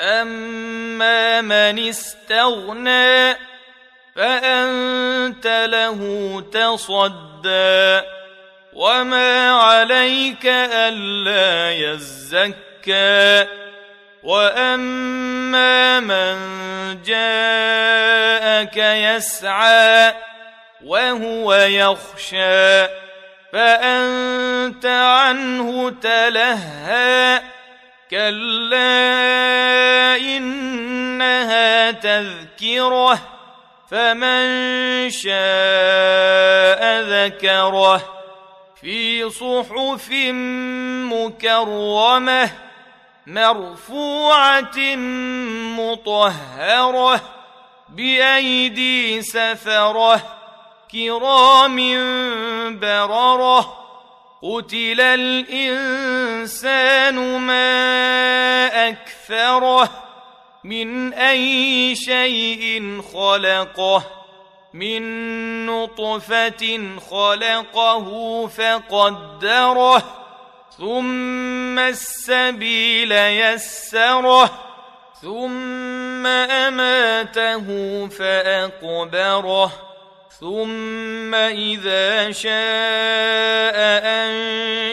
اما من استغنى فانت له تصدى وما عليك الا يزكى واما من جاءك يسعى وهو يخشى فانت عنه تلهى كلا إنها تذكرة فمن شاء ذكره. في صحف مكرمة مرفوعة مطهرة بأيدي سفرة كرام بررة. قتل الانسان ما اكثره من اي شيء خلقه من نطفه خلقه فقدره ثم السبيل يسره ثم اماته فاقبره ثم اذا شاء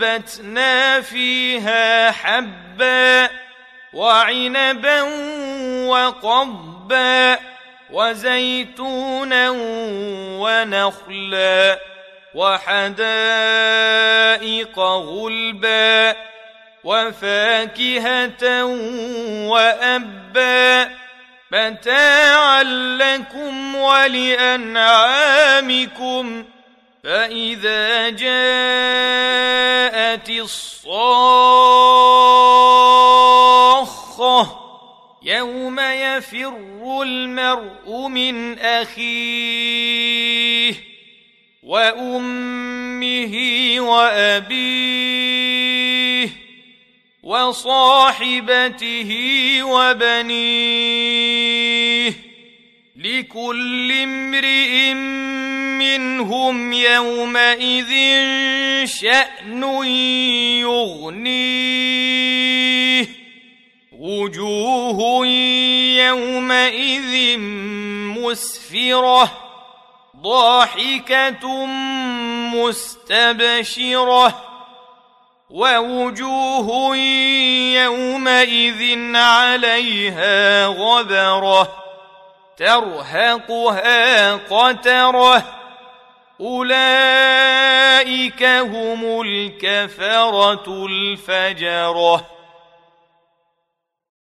فانبتنا فيها حبا وعنبا وقضبا وزيتونا ونخلا وحدائق غلبا وفاكهة وأبا متاعا لكم ولأنعامكم فإذا جاءت الصاخة يوم يفر المرء من أخيه وأمه وأبيه وصاحبته وبنيه لكل امرئ منهم يومئذ شأن يغنيه وجوه يومئذ مسفرة ضاحكة مستبشرة ووجوه يومئذ عليها غبرة ترهقها قترة أولئك هم الكفرة الفجرة.